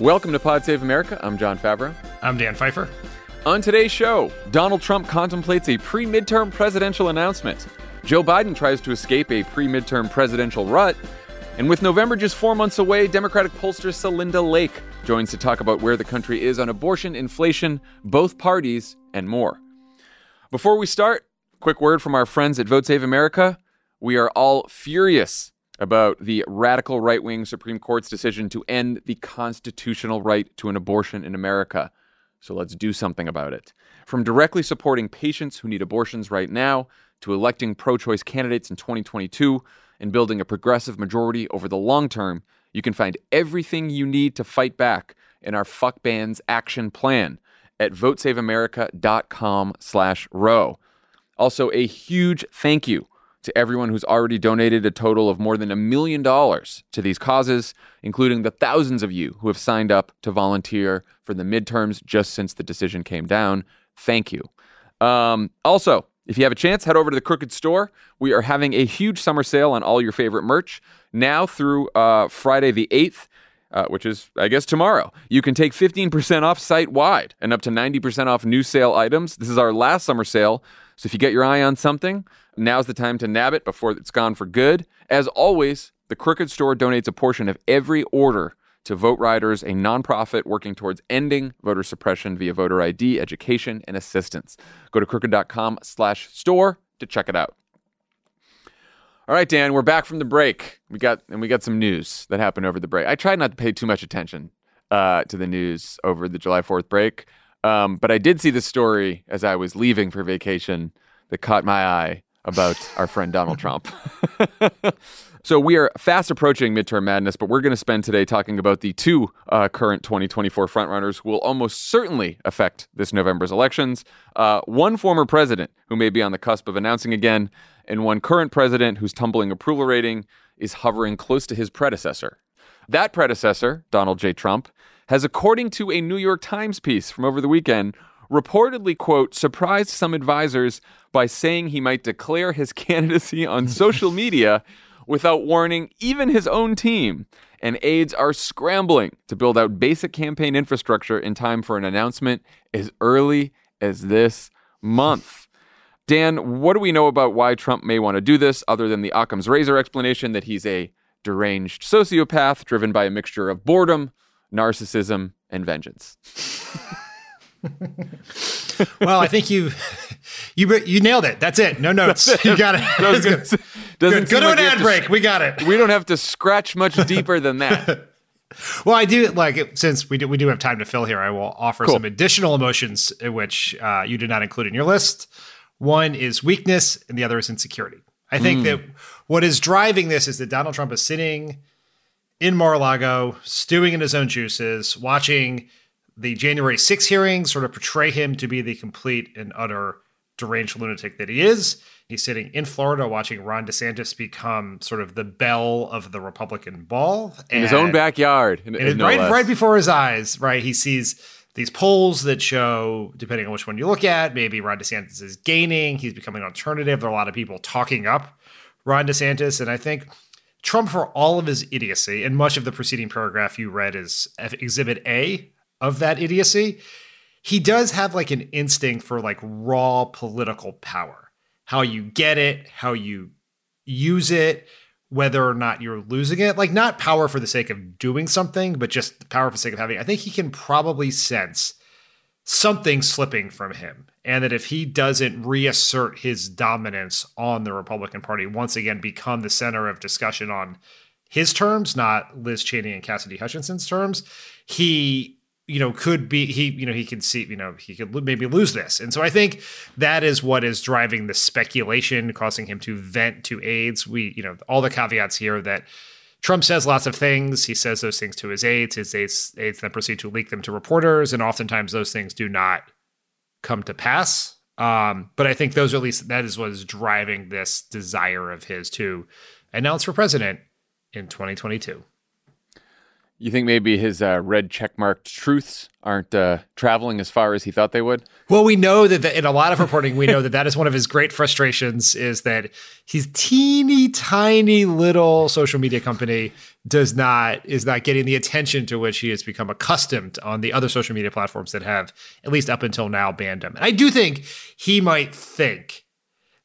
Welcome to Pod Save America. I'm Jon Favreau. I'm Dan Pfeiffer. On today's show, Donald Trump contemplates a pre midterm presidential announcement. Joe Biden tries to escape a pre midterm presidential rut. And with November just four months away, Democratic pollster Celinda Lake joins to talk about where the country is on abortion, inflation, both parties, and more. Before we start, quick word from our friends at Vote Save America. We are all furious about the radical right wing Supreme Court's decision to end the constitutional right to an abortion in America. So let's do something about it. From directly supporting patients who need abortions right now to electing pro choice candidates in 2022 and building a progressive majority over the long term, you can find everything you need to fight back in our Fuck Bans action plan at votesaveamerica.com slash roe. Also, a huge thank you to everyone who's already donated a total of more than a million dollars to these causes, including the thousands of you who have signed up to volunteer for the midterms just since the decision came down. Thank you. Um, also, if you have a chance, head over to the Crooked Store. We are having a huge summer sale on all your favorite merch now through uh, Friday the 8th. Uh, which is, I guess, tomorrow. You can take 15% off site wide and up to 90% off new sale items. This is our last summer sale. So if you get your eye on something, now's the time to nab it before it's gone for good. As always, the Crooked Store donates a portion of every order to VoteRiders, a nonprofit working towards ending voter suppression via voter ID, education, and assistance. Go to crooked.com slash store to check it out. All right, Dan, we're back from the break. We got and we got some news that happened over the break. I tried not to pay too much attention uh, to the news over the July Fourth break, um, but I did see the story as I was leaving for vacation that caught my eye about our friend Donald Trump. so we are fast approaching midterm madness, but we're going to spend today talking about the two uh, current 2024 frontrunners who will almost certainly affect this November's elections. Uh, one former president who may be on the cusp of announcing again, and one current president whose tumbling approval rating is hovering close to his predecessor. That predecessor, Donald J. Trump, has, according to a New York Times piece from over the weekend, reportedly, quote, surprised some advisors by saying he might declare his candidacy on social media without warning even his own team. And aides are scrambling to build out basic campaign infrastructure in time for an announcement as early as this month. Dan, what do we know about why Trump may want to do this other than the Occam's razor explanation that he's a deranged sociopath driven by a mixture of boredom, narcissism, and vengeance? well, I think you you you nailed it. That's it. No notes. You got it. Doesn't, doesn't Go to like an ad break. We got it. We don't have to scratch much deeper than that. Well, I do like since we do we do have time to fill here. I will offer Cool. some additional emotions which uh, you did not include in your list. One is weakness, and the other is insecurity. I think that what is driving this is that Donald Trump is sitting in Mar-a-Lago, stewing in his own juices, watching the January 6 hearings sort of portray him to be the complete and utter deranged lunatic that he is. He's sitting in Florida watching Ron DeSantis become sort of the belle of the Republican ball In his own And- backyard. and it's right, right before his eyes, right? He sees these polls that show, depending on which one you look at, maybe Ron DeSantis is gaining. He's becoming an alternative. There are a lot of people talking up Ron DeSantis. And I think Trump, for all of his idiocy, and much of the preceding paragraph you read is exhibit A of that idiocy, he does have like an instinct for like raw political power. How you get it, how you use it, whether or not you're losing it. Like not power for the sake of doing something, but just power for the sake of having. I think he can probably sense something slipping from him. And that if he doesn't reassert his dominance on the Republican Party, once again become the center of discussion on his terms, not Liz Cheney and Cassidy Hutchinson's terms, he you know could be he you know he could see you know he could maybe lose this and so i think that is what is driving the speculation causing him to vent to aides we you know all the caveats here that Trump says lots of things. He says those things to his aides. His aides, aides then proceed to leak them to reporters, and oftentimes those things do not come to pass. Um, but I think those, are at least, that is what is driving this desire of his to announce for president in 2022. You think maybe his uh, red checkmarked truths aren't uh, traveling as far as he thought they would? Well, we know that the, in a lot of reporting, we know that that is one of his great frustrations is that his teeny tiny little social media company does not is not getting the attention to which he has become accustomed on the other social media platforms that have at least up until now banned him. And I do think he might think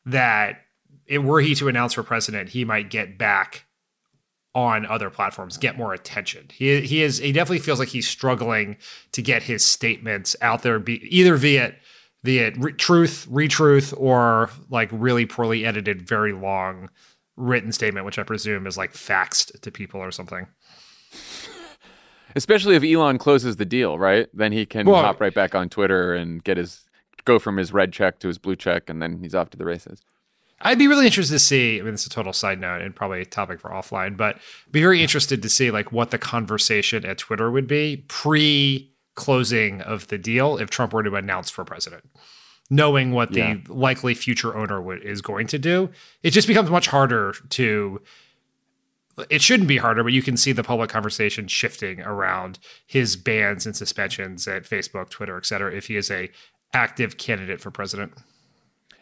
that it, were he to announce for president, he might get back on other platforms get more attention. He he is he definitely feels like he's struggling to get his statements out there, be, either via via re- truth, retruth, or like really poorly edited, very long written statement, which I presume is like faxed to people or something. Especially if Elon closes the deal, right? Then he can well, hop right back on Twitter and get his go from his red check to his blue check, and then he's off to the races. I'd be really interested to see. I mean, it's a total side note and probably a topic for offline, but be very interested to see like what the conversation at Twitter would be pre closing of the deal if Trump were to announce for president. Knowing what the yeah. likely future owner would, is going to do, it just becomes much harder to. It shouldn't be harder, but you can see the public conversation shifting around his bans and suspensions at Facebook, Twitter, et cetera, if he is a active candidate for president.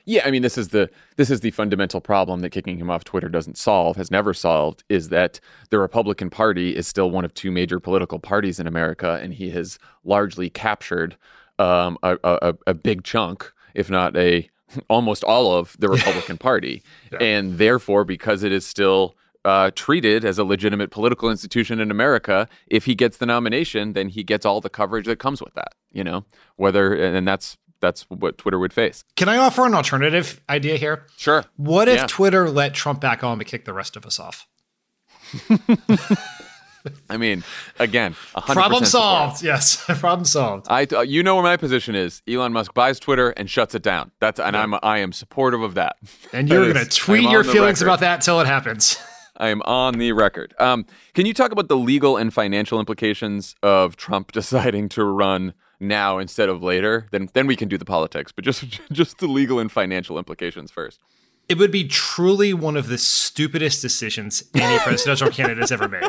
Yeah, I mean this is the this is the fundamental problem that kicking him off Twitter doesn't solve, has never solved, is that the Republican Party is still one of two major political parties in America, and he has largely captured um, a, a, a big chunk, if not a almost all of the Republican Party, yeah. and therefore, because it is still uh, treated as a legitimate political institution in America, if he gets the nomination, then he gets all the coverage that comes with that. You know, whether and that's that's what Twitter would face. Can I offer an alternative idea here? Sure. What if yeah. Twitter let Trump back on to kick the rest of us off? I mean, again, problem solved. Support. Yes, problem solved. I, uh, you know where my position is. Elon Musk buys Twitter and shuts it down. That's and yeah. I'm I am supportive of that. And you're going to tweet your feelings record. about that until it happens. I am on the record. Um, can you talk about the legal and financial implications of Trump deciding to run now instead of later, then then we can do the politics. But just just the legal and financial implications first. It would be truly one of the stupidest decisions any presidential candidate has ever made.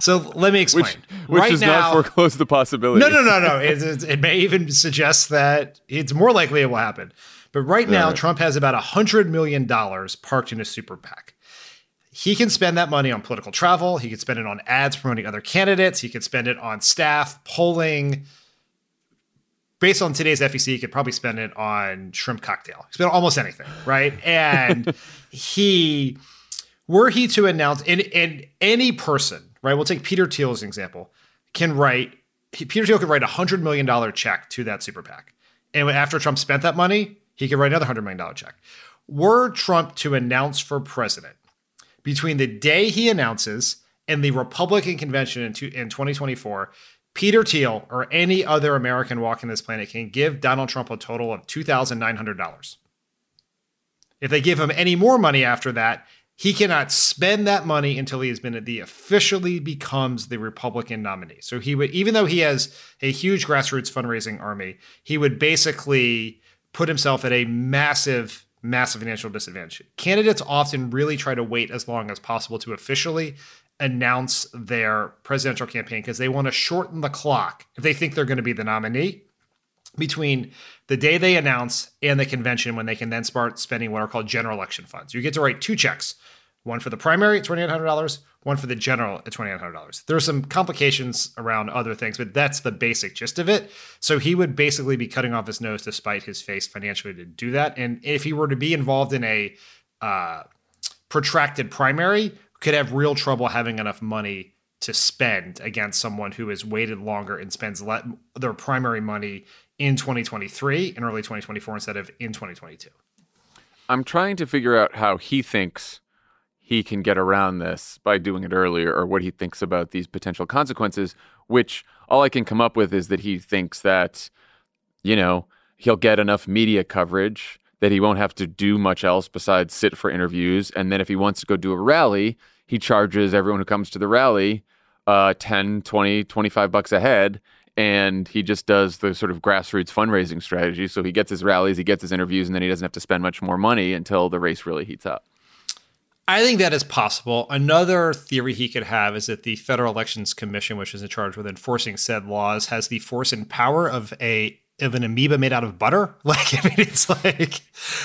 So let me explain. Which, which right does now, not foreclose the possibility. No, no, no, no. It, it, it, may even suggest that it's more likely it will happen. But right now, right. Trump has about $100 million parked in a super PAC he can spend that money on political travel. He could spend it on ads promoting other candidates. He could spend it on staff polling. Based on today's FEC, he could probably spend it on shrimp cocktail. He could spend almost anything, right? And he, were he to announce, and, and any person, right? We'll take Peter Thiel as an example, can write. Peter Thiel could write a hundred million dollar check to that super PAC, and after Trump spent that money, he could write another hundred million dollar check. Were Trump to announce for president between the day he announces and the Republican convention in, in 2024, Peter Thiel or any other American walking this planet can give Donald Trump a total of $2,900. If they give him any more money after that, he cannot spend that money until he has been the officially becomes the Republican nominee. So he would, even though he has a huge grassroots fundraising army, he would basically put himself at a massive massive financial disadvantage. Candidates often really try to wait as long as possible to officially announce their presidential campaign because they want to shorten the clock if they think they're going to be the nominee between the day they announce and the convention when they can then start spending what are called general election funds. You get to write two checks, one for the primary at $2,800, one for the general at $2,900. There are some complications around other things, but that's the basic gist of it. So he would basically be cutting off his nose to spite his face financially to do that. And if he were to be involved in a uh, protracted primary, could have real trouble having enough money to spend against someone who has waited longer and spends le- their primary money in 2023 and early 2024 instead of in 2022. I'm trying to figure out how he thinks he can get around this by doing it earlier or what he thinks about these potential consequences, which all I can come up with is that he thinks that, you know, he'll get enough media coverage that he won't have to do much else besides sit for interviews. And then if he wants to go do a rally, he charges everyone who comes to the rally uh, 10, 20, 25 bucks a head. And he just does the sort of grassroots fundraising strategy. So he gets his rallies, he gets his interviews, and then he doesn't have to spend much more money until the race really heats up. I think that is possible. Another theory he could have is that the Federal Elections Commission, which is in charge with enforcing said laws, has the force and power of a of an amoeba made out of butter. Like, I mean, it's like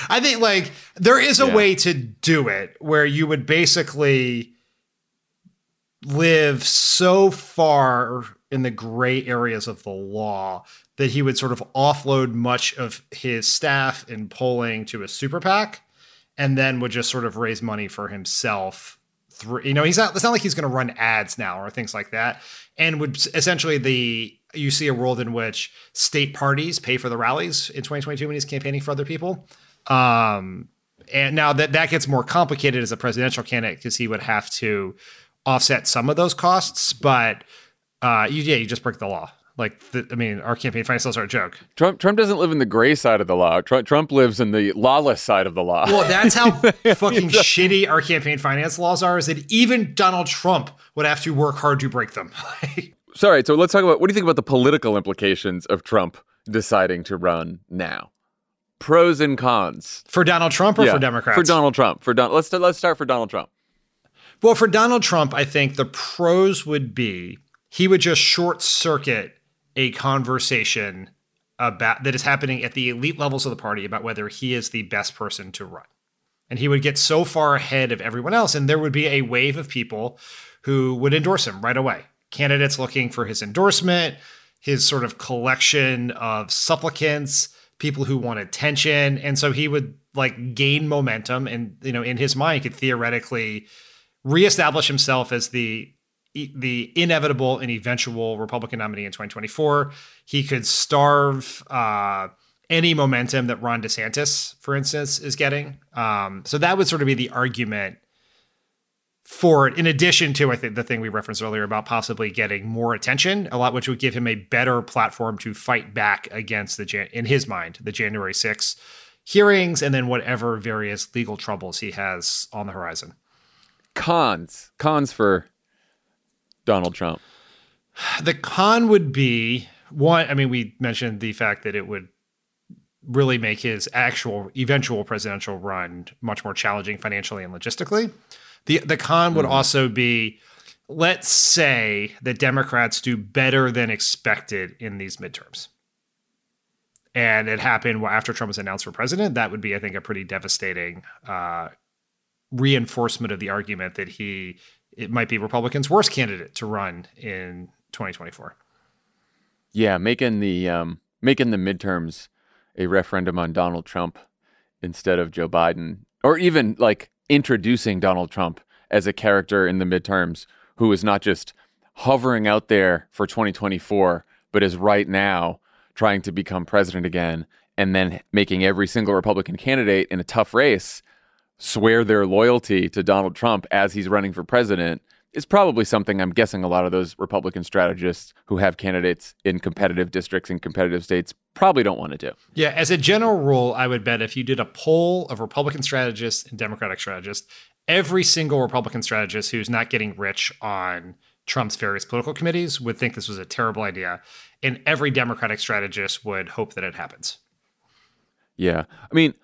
I think like there is a yeah. way to do it where you would basically live so far in the gray areas of the law that he would sort of offload much of his staff in polling to a super PAC and then would just sort of raise money for himself through you know he's not it's not like he's going to run ads now or things like that and would essentially the you see a world in which state parties pay for the rallies in 2022 when he's campaigning for other people um, and now that that gets more complicated as a presidential candidate because he would have to offset some of those costs but uh, you, yeah you just break the law like, the, I mean, our campaign finance laws are a joke. Trump Trump doesn't live in the gray side of the law. Trump, Trump lives in the lawless side of the law. Well, that's how fucking shitty our campaign finance laws are. Is that even Donald Trump would have to work hard to break them. Sorry. So let's talk about what do you think about the political implications of Trump deciding to run now? Pros and cons for Donald Trump or yeah, for Democrats? For Donald Trump. For Don. Let's let's start for Donald Trump. Well, for Donald Trump, I think the pros would be he would just short circuit a conversation about that is happening at the elite levels of the party about whether he is the best person to run. And he would get so far ahead of everyone else, and there would be a wave of people who would endorse him right away. Candidates looking for his endorsement, his sort of collection of supplicants, people who want attention. And so he would like gain momentum and, you know, in his mind, could theoretically reestablish himself as the the inevitable and eventual Republican nominee in 2024. He could starve uh, any momentum that Ron DeSantis, for instance, is getting. Um, so that would sort of be the argument for it, in addition to I think the thing we referenced earlier about possibly getting more attention, a lot which would give him a better platform to fight back against the Jan- in his mind the January 6th hearings and then whatever various legal troubles he has on the horizon. Cons, cons for Donald Trump? The con would be one. I mean, we mentioned the fact that it would really make his actual eventual presidential run much more challenging financially and logistically. The the con would mm also be let's say that Democrats do better than expected in these midterms. And it happened after Trump was announced for president. That would be, I think, a pretty devastating uh, reinforcement of the argument that he it might be Republicans' worst candidate to run in 2024. Yeah, making the um, making the midterms a referendum on Donald Trump instead of Joe Biden, or even like introducing Donald Trump as a character in the midterms who is not just hovering out there for 2024, but is right now trying to become president again, and then making every single Republican candidate in a tough race swear their loyalty to Donald Trump as he's running for president is probably something I'm guessing a lot of those Republican strategists who have candidates in competitive districts and competitive states probably don't want to do. Yeah, as a general rule, I would bet if you did a poll of Republican strategists and Democratic strategists, every single Republican strategist who's not getting rich on Trump's various political committees would think this was a terrible idea. And every Democratic strategist would hope that it happens. Yeah. I mean,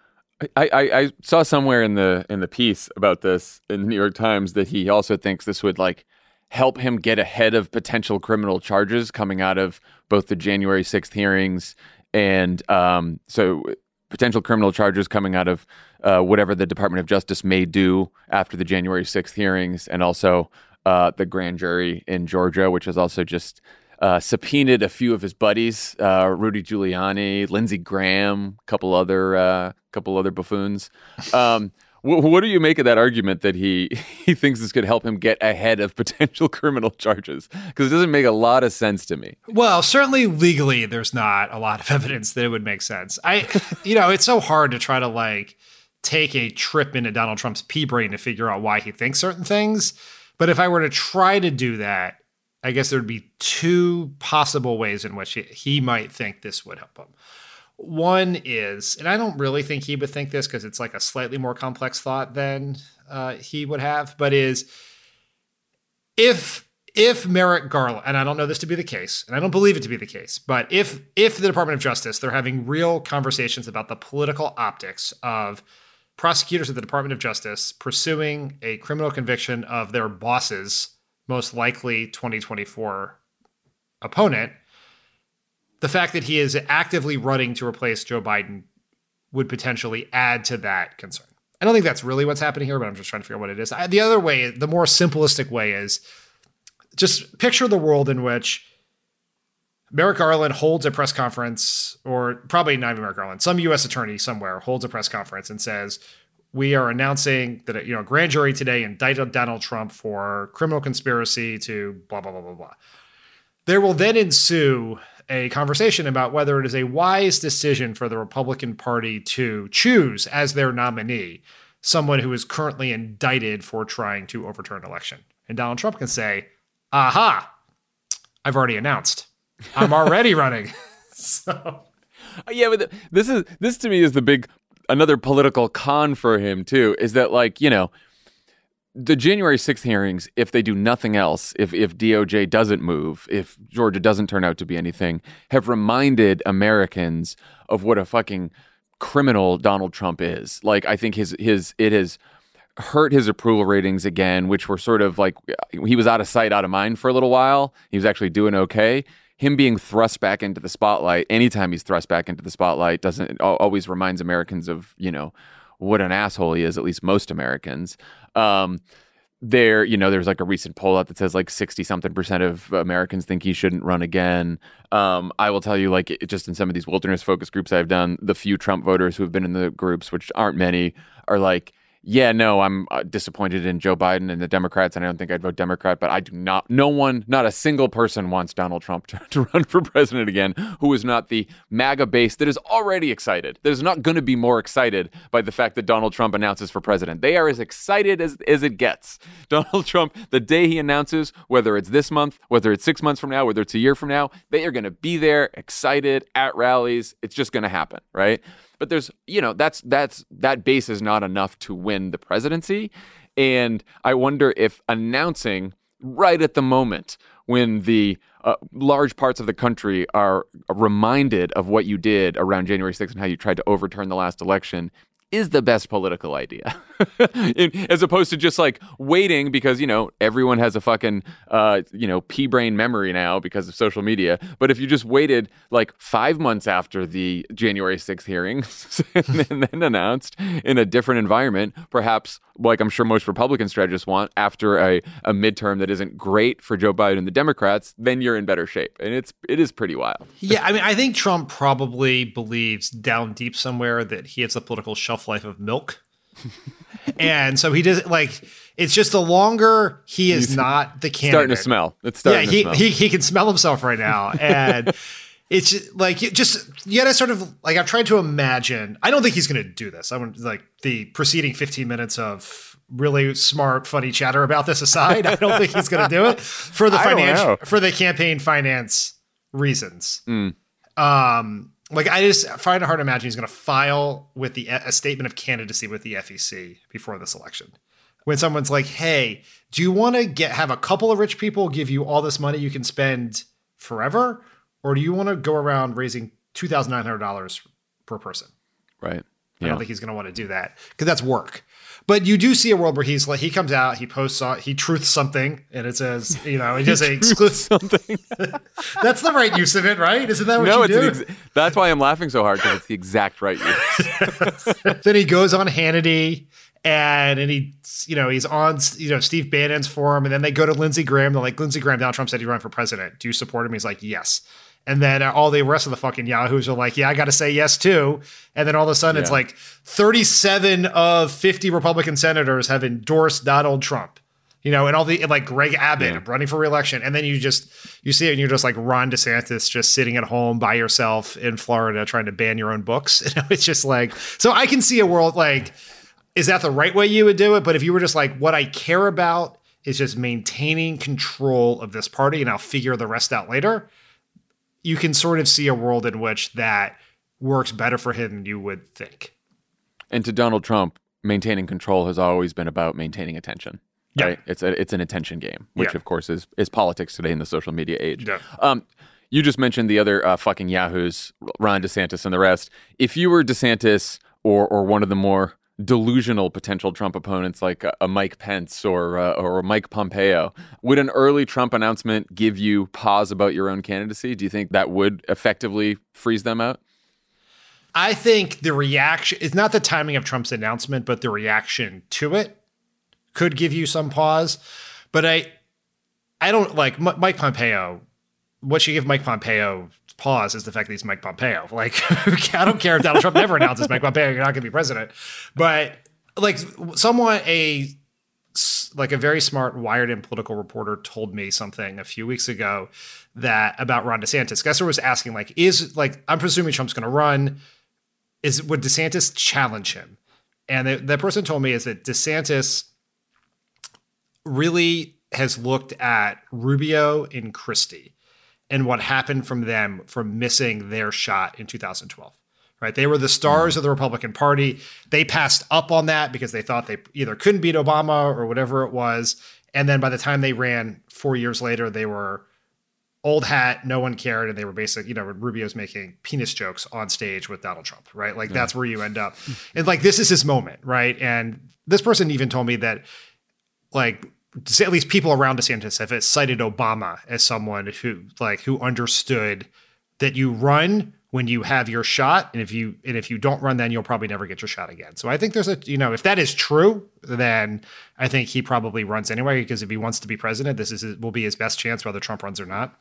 I, I, I, saw somewhere in the in the piece about this in the New York Times that he also thinks this would like help him get ahead of potential criminal charges coming out of both the January 6th hearings and um, so potential criminal charges coming out of uh, whatever the Department of Justice may do after the January 6th hearings and also uh, the grand jury in Georgia, which is also just uh, subpoenaed a few of his buddies, uh, Rudy Giuliani, Lindsey Graham, a couple other uh, couple other buffoons. Um, wh- what do you make of that argument that he he thinks this could help him get ahead of potential criminal charges? Because it doesn't make a lot of sense to me. Well, certainly legally, there's not a lot of evidence that it would make sense. I, you know, it's so hard to try to like take a trip into Donald Trump's pea brain to figure out why he thinks certain things. But if I were to try to do that, I guess there would be two possible ways in which he, he might think this would help him. One is, and I don't really think he would think this because it's like a slightly more complex thought than uh, he would have, but is if if Merrick Garland, and I don't know this to be the case, and I don't believe it to be the case, but if if the Department of Justice they're having real conversations about the political optics of prosecutors at the Department of Justice pursuing a criminal conviction of their boss's most likely 2024 opponent. The fact that he is actively running to replace Joe Biden would potentially add to that concern. I don't think that's really what's happening here, but I'm just trying to figure out what it is. I, the other way, the more simplistic way is just picture the world in which Merrick Garland holds a press conference, or probably not even Merrick Garland, some U.S. attorney somewhere holds a press conference and says, "We are announcing that you know a grand jury today indicted Donald Trump for criminal conspiracy to blah blah blah blah blah." There will then ensue a conversation about whether it is a wise decision for the Republican Party to choose as their nominee someone who is currently indicted for trying to overturn an election. And Donald Trump can say, "Aha! I've already announced." I'm already running. so yeah, but this is this to me is the big another political con for him too. Is that like you know the January 6th hearings, if they do nothing else, if, if DOJ doesn't move, if Georgia doesn't turn out to be anything, have reminded Americans of what a fucking criminal Donald Trump is. Like, I think his, his, it has hurt his approval ratings again, which were sort of like he was out of sight, out of mind for a little while. He was actually doing okay him being thrust back into the spotlight anytime he's thrust back into the spotlight doesn't always reminds Americans of you know what an asshole he is at least most Americans. Um, there you know there's like a recent poll out that says like 60 something percent of Americans think he shouldn't run again. Um, I will tell you like it, just in some of these wilderness focus groups I've done the few Trump voters who have been in the groups which aren't many are like yeah, no, I'm uh, disappointed in Joe Biden and the Democrats, and I don't think I'd vote Democrat, but I do not, no one, not a single person wants Donald Trump to, to run for president again who is not the MAGA base that is already excited, that is not going to be more excited by the fact that Donald Trump announces for president. They are as excited as, as it gets. Donald Trump, the day he announces, whether it's this month, whether it's six months from now, whether it's a year from now, they are going to be there, excited at rallies. It's just going to happen, right? But there's, you know, that's that's that base is not enough to win the presidency. And I wonder if announcing right at the moment when the uh, large parts of the country are reminded of what you did around January 6th and how you tried to overturn the last election is the best political idea, as opposed to just like waiting because you know everyone has a fucking uh, you know pea brain memory now because of social media. But if you just waited like five months after the January sixth hearings and then announced in a different environment, perhaps like I'm sure most Republican strategists want after a, a midterm that isn't great for Joe Biden and the Democrats, then you're in better shape. And it's it is pretty wild. Yeah, I mean, I think Trump probably believes down deep somewhere that he has the political shelf life of milk. and so he does like it's just the longer he is He's not the candidate. Starting to smell. It's starting yeah, he, smell. he he can smell himself right now. And it's like just you gotta sort of like I've tried to imagine. I don't think he's gonna do this. I want like the preceding 15 minutes of really smart, funny chatter about this aside. I don't think he's gonna do it for the financial for the campaign finance reasons. Mm. Um, like I just find it hard to imagine he's gonna file with the a statement of candidacy with the FEC before this election. When someone's like, "Hey, do you want to get have a couple of rich people give you all this money you can spend forever?" or do you want to go around raising two thousand nine hundred dollars per person? Right. Yeah. I don't think he's going to want to do that because that's work. But you do see a world where he's like he comes out, he posts on, he truths something, and it says, you know, he does a exclusive something. that's the right use of it, right? Isn't that what no, you do? Ex- that's why I'm laughing so hard because it's the exact right use. then he goes on Hannity and and he you know he's on you know Steve Bannon's forum, and then they go to Lindsey Graham. They're like Lindsey Graham, Donald Trump said he'd run for president. Do you support him? He's like, yes. And then all the rest of the fucking yahoos are like, yeah, I got to say yes too. And then all of a sudden, yeah. it's like 37 of 50 Republican senators have endorsed Donald Trump. You know, and all the like Greg Abbott yeah. running for reelection, and then you just you see it, and you're just like Ron DeSantis just sitting at home by yourself in Florida trying to ban your own books. You know, it's just like so. I can see a world like, is that the right way you would do it? But if you were just like, what I care about is just maintaining control of this party, and I'll figure the rest out later you can sort of see a world in which that works better for him than you would think. And to Donald Trump, maintaining control has always been about maintaining attention. Yeah. Right? It's a it's an attention game, which yeah. of course is is politics today in the social media age. Yeah. Um, you just mentioned the other uh, fucking yahoos, Ron DeSantis and the rest. If you were DeSantis or or one of the more delusional potential Trump opponents like a, a Mike Pence or uh, or Mike Pompeo. Would an early Trump announcement give you pause about your own candidacy? Do you think that would effectively freeze them out? I think the reaction is not the timing of Trump's announcement, but the reaction to it could give you some pause. But I, I don't like M- Mike Pompeo. What should give Mike Pompeo pause is the fact that he's Mike Pompeo. Like, I don't care if Donald Trump never announces Mike Pompeo, you're not going to be president. But like, someone a like a very smart Wired and political reporter told me something a few weeks ago that about Ron DeSantis. Gesser was asking like, is like I'm presuming Trump's going to run is would DeSantis challenge him? And the, the person told me is that DeSantis really has looked at Rubio and Christie and what happened from them from missing their shot in 2012. Right? They were the stars mm-hmm. of the Republican Party. They passed up on that because they thought they either couldn't beat Obama or whatever it was. And then by the time they ran four years later, they were old hat, no one cared, and they were basically, you know, Rubio's making penis jokes on stage with Donald Trump, right? Like yeah. that's where you end up. and like this is his moment, right? And this person even told me that like at least people around DeSantis have cited Obama as someone who like who understood that you run when you have your shot and if you and if you don't run then you'll probably never get your shot again. So i think there's a you know if that is true then i think he probably runs anyway because if he wants to be president this is will be his best chance whether trump runs or not.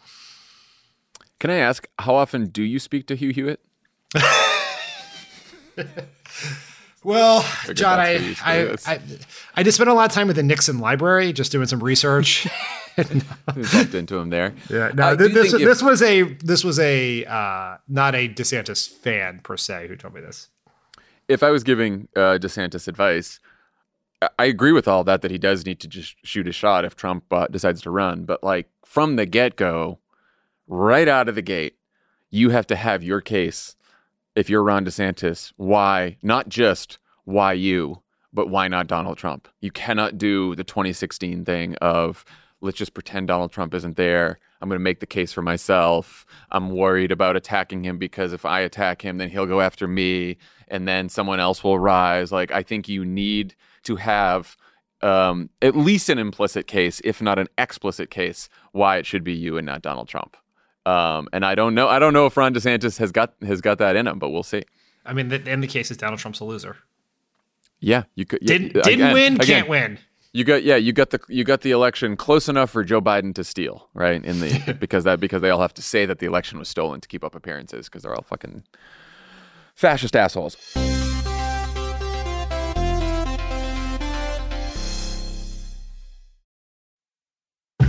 Can i ask how often do you speak to hugh hewitt well john I, I, I i just spent a lot of time with the nixon library just doing some research bumped into him there. Yeah, no, uh, this, this, if, this, was a this was a uh, not a DeSantis fan per se who told me this. If I was giving uh, DeSantis advice, I agree with all that that he does need to just shoot a shot if Trump uh, decides to run. But like from the get go, right out of the gate, you have to have your case. If you're Ron DeSantis, why not just why you, but why not Donald Trump? You cannot do the 2016 thing of let's just pretend Donald Trump isn't there. I'm going to make the case for myself. I'm worried about attacking him because if I attack him, then he'll go after me and then someone else will rise. Like, I think you need to have um, at least an implicit case, if not an explicit case, why it should be you and not Donald Trump. Um, and I don't know. I don't know if Ron DeSantis has got has got that in him, but we'll see. I mean, in the case is Donald Trump's a loser. Yeah, you could. Didn't, didn't again, win, again, can't win. You got yeah, you got the you got the election close enough for Joe Biden to steal, right? In the because that because they all have to say that the election was stolen to keep up appearances because they're all fucking fascist assholes.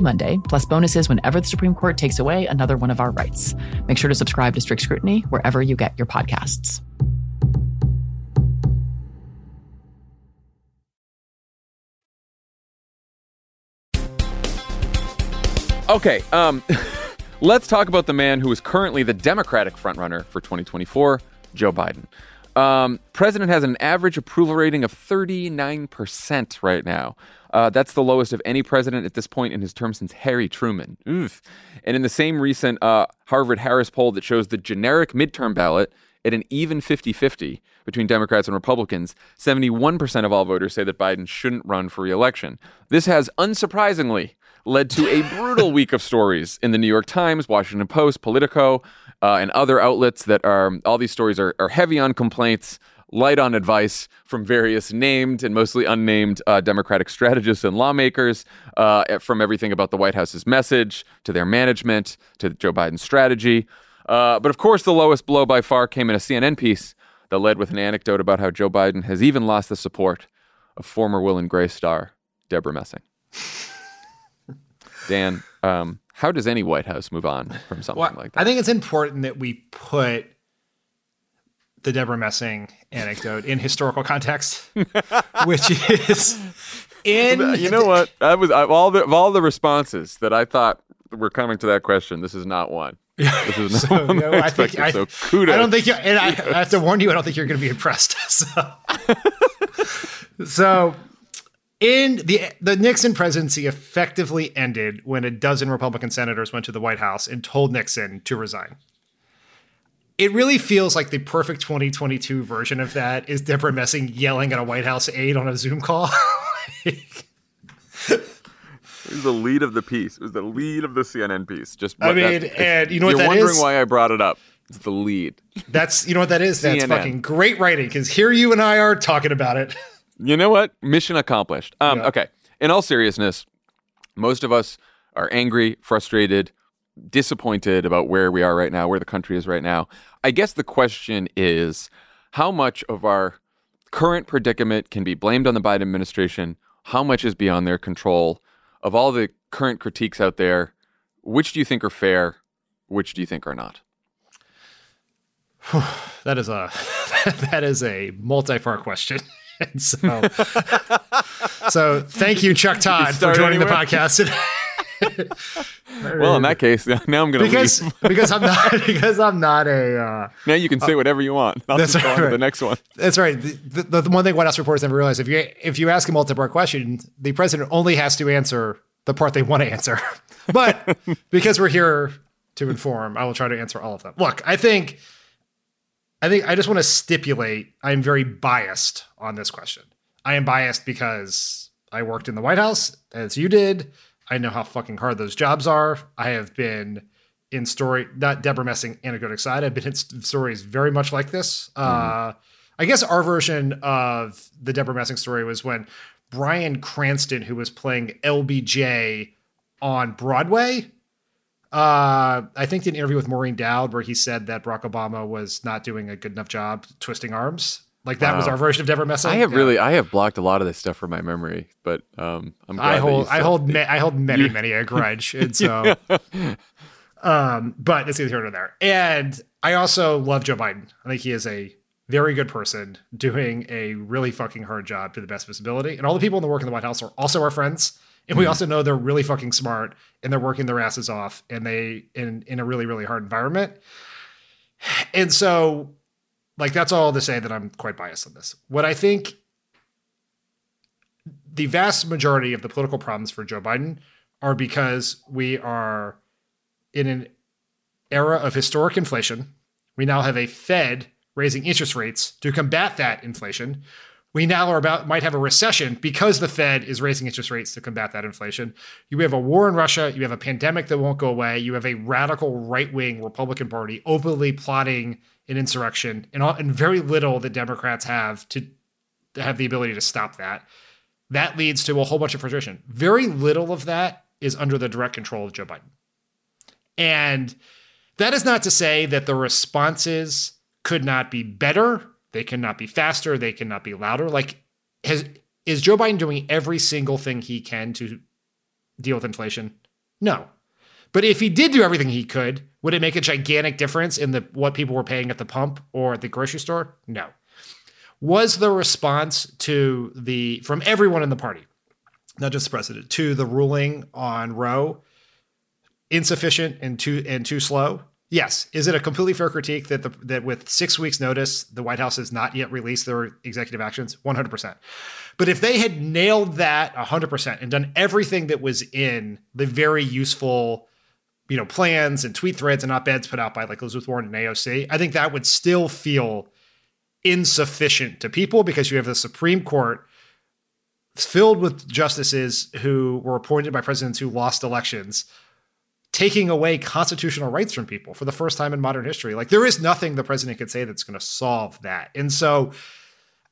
Monday, plus bonuses whenever the Supreme Court takes away another one of our rights. Make sure to subscribe to Strict Scrutiny wherever you get your podcasts. Okay, um, let's talk about the man who is currently the Democratic frontrunner for 2024, Joe Biden. Um, president has an average approval rating of 39% right now. Uh, that's the lowest of any president at this point in his term since Harry Truman. Oof. And in the same recent uh, Harvard Harris poll that shows the generic midterm ballot at an even 50 50 between Democrats and Republicans, 71% of all voters say that Biden shouldn't run for reelection. This has, unsurprisingly, led to a brutal week of stories in the New York Times, Washington Post, Politico, uh, and other outlets that are all these stories are, are heavy on complaints, light on advice from various named and mostly unnamed uh, Democratic strategists and lawmakers, uh, from everything about the White House's message to their management to Joe Biden's strategy. Uh, but of course, the lowest blow by far came in a CNN piece that led with an anecdote about how Joe Biden has even lost the support of former Will and Grace star Debra Messing. Dan, um, how does any White House move on from something well, like that? I think it's important that we put the Debra Messing anecdote in historical context, which is in you know what? I was of all the of all the responses that I thought were coming to that question. This is not one. This is not So, one no, I I think. I, so kudos. I don't think and I, I have to warn you, I don't think you're going to be impressed. So, so in the the Nixon presidency effectively ended when a dozen Republican senators went to the White House and told Nixon to resign. It really feels like the perfect 2022 version of that is Debra Messing yelling at a White House aide on a Zoom call. It was the lead of the piece. It was the lead of the CNN piece. Just I mean, that- and you know what you're that wondering is? why I brought it up. It's the lead. That's you know what that is. That's CNN. fucking great writing because here you and I are talking about it. You know what? Mission accomplished. Um, Yeah. Okay. In all seriousness, most of us are angry, frustrated, disappointed about where we are right now, where the country is right now. I guess the question is how much of our current predicament can be blamed on the Biden administration? How much is beyond their control? Of all the current critiques out there, which do you think are fair? Which do you think are not? That is a that is a multi-part question. So, so thank you, Chuck Todd, for start joining the anywhere. podcast. Well, in that case, now I'm going to because leave. because I'm not because I'm not a. Uh, Now you can say whatever you want. I'll That's just go on to right. the next one. that's right. The, the, the one thing White House reporters never realize if you if you ask a multi-part question, the president only has to answer the part they want to answer. But because we're here to inform, I will try to answer all of them. Look, I think I think I just want to stipulate I'm very biased on this question. I am biased because I worked in the White House as you did. I know how fucking hard those jobs are. I have been in story, not Debra Messing anecdotic side. I've been in stories very much like this. Uh, I guess our version of the Debra Messing story was when Bryan Cranston, who was playing LBJ on Broadway, uh, I think did an interview with Maureen Dowd where he said that Barack Obama was not doing a good enough job twisting arms. Like that was our version of Debra Messing. I have Yeah. really, I have blocked a lot of this stuff from my memory, but um, I'm I hold I hold ma- I hold many many a grudge, and so um, but it's either here or there. And I also love Joe Biden. I think he is a very good person doing a really fucking hard job to the best of his ability. And all the people in the work in the White House are also our friends. And we also know they're really fucking smart and they're working their asses off and they in in a really, really hard environment. And so like that's all to say that I'm quite biased on this. What I think the vast majority of the political problems for Joe Biden are because we are in an era of historic inflation. We now have a Fed raising interest rates to combat that inflation. We now are about might have a recession because the Fed is raising interest rates to combat that inflation. You have a war in Russia. You have a pandemic that won't go away. You have a radical right wing Republican Party openly plotting an insurrection, and, all, and very little the Democrats have to to have the ability to stop that. That leads to a whole bunch of frustration. Very little of that is under the direct control of Joe Biden. And that is not to say that the responses could not be better. They cannot be faster. They cannot be louder. Like, has is Joe Biden doing every single thing he can to deal with inflation? No. But if he did do everything he could, would it make a gigantic difference in the what people were paying at the pump or at the grocery store? No. Was the response to the from everyone in the party, not just the president, to the ruling on Roe insufficient and too and too slow? Yes. Is it a completely fair critique that the that with six weeks notice the White House has not yet released their executive actions? One hundred percent. But if they had nailed that hundred percent and done everything that was in the very useful, you know, plans and tweet threads and op-eds put out by like Elizabeth Warren and AOC, I think that would still feel insufficient to people because you have the Supreme Court filled with justices who were appointed by presidents who lost elections taking away constitutional rights from people for the first time in modern history. Like there is nothing the president could say that's going to solve that. And so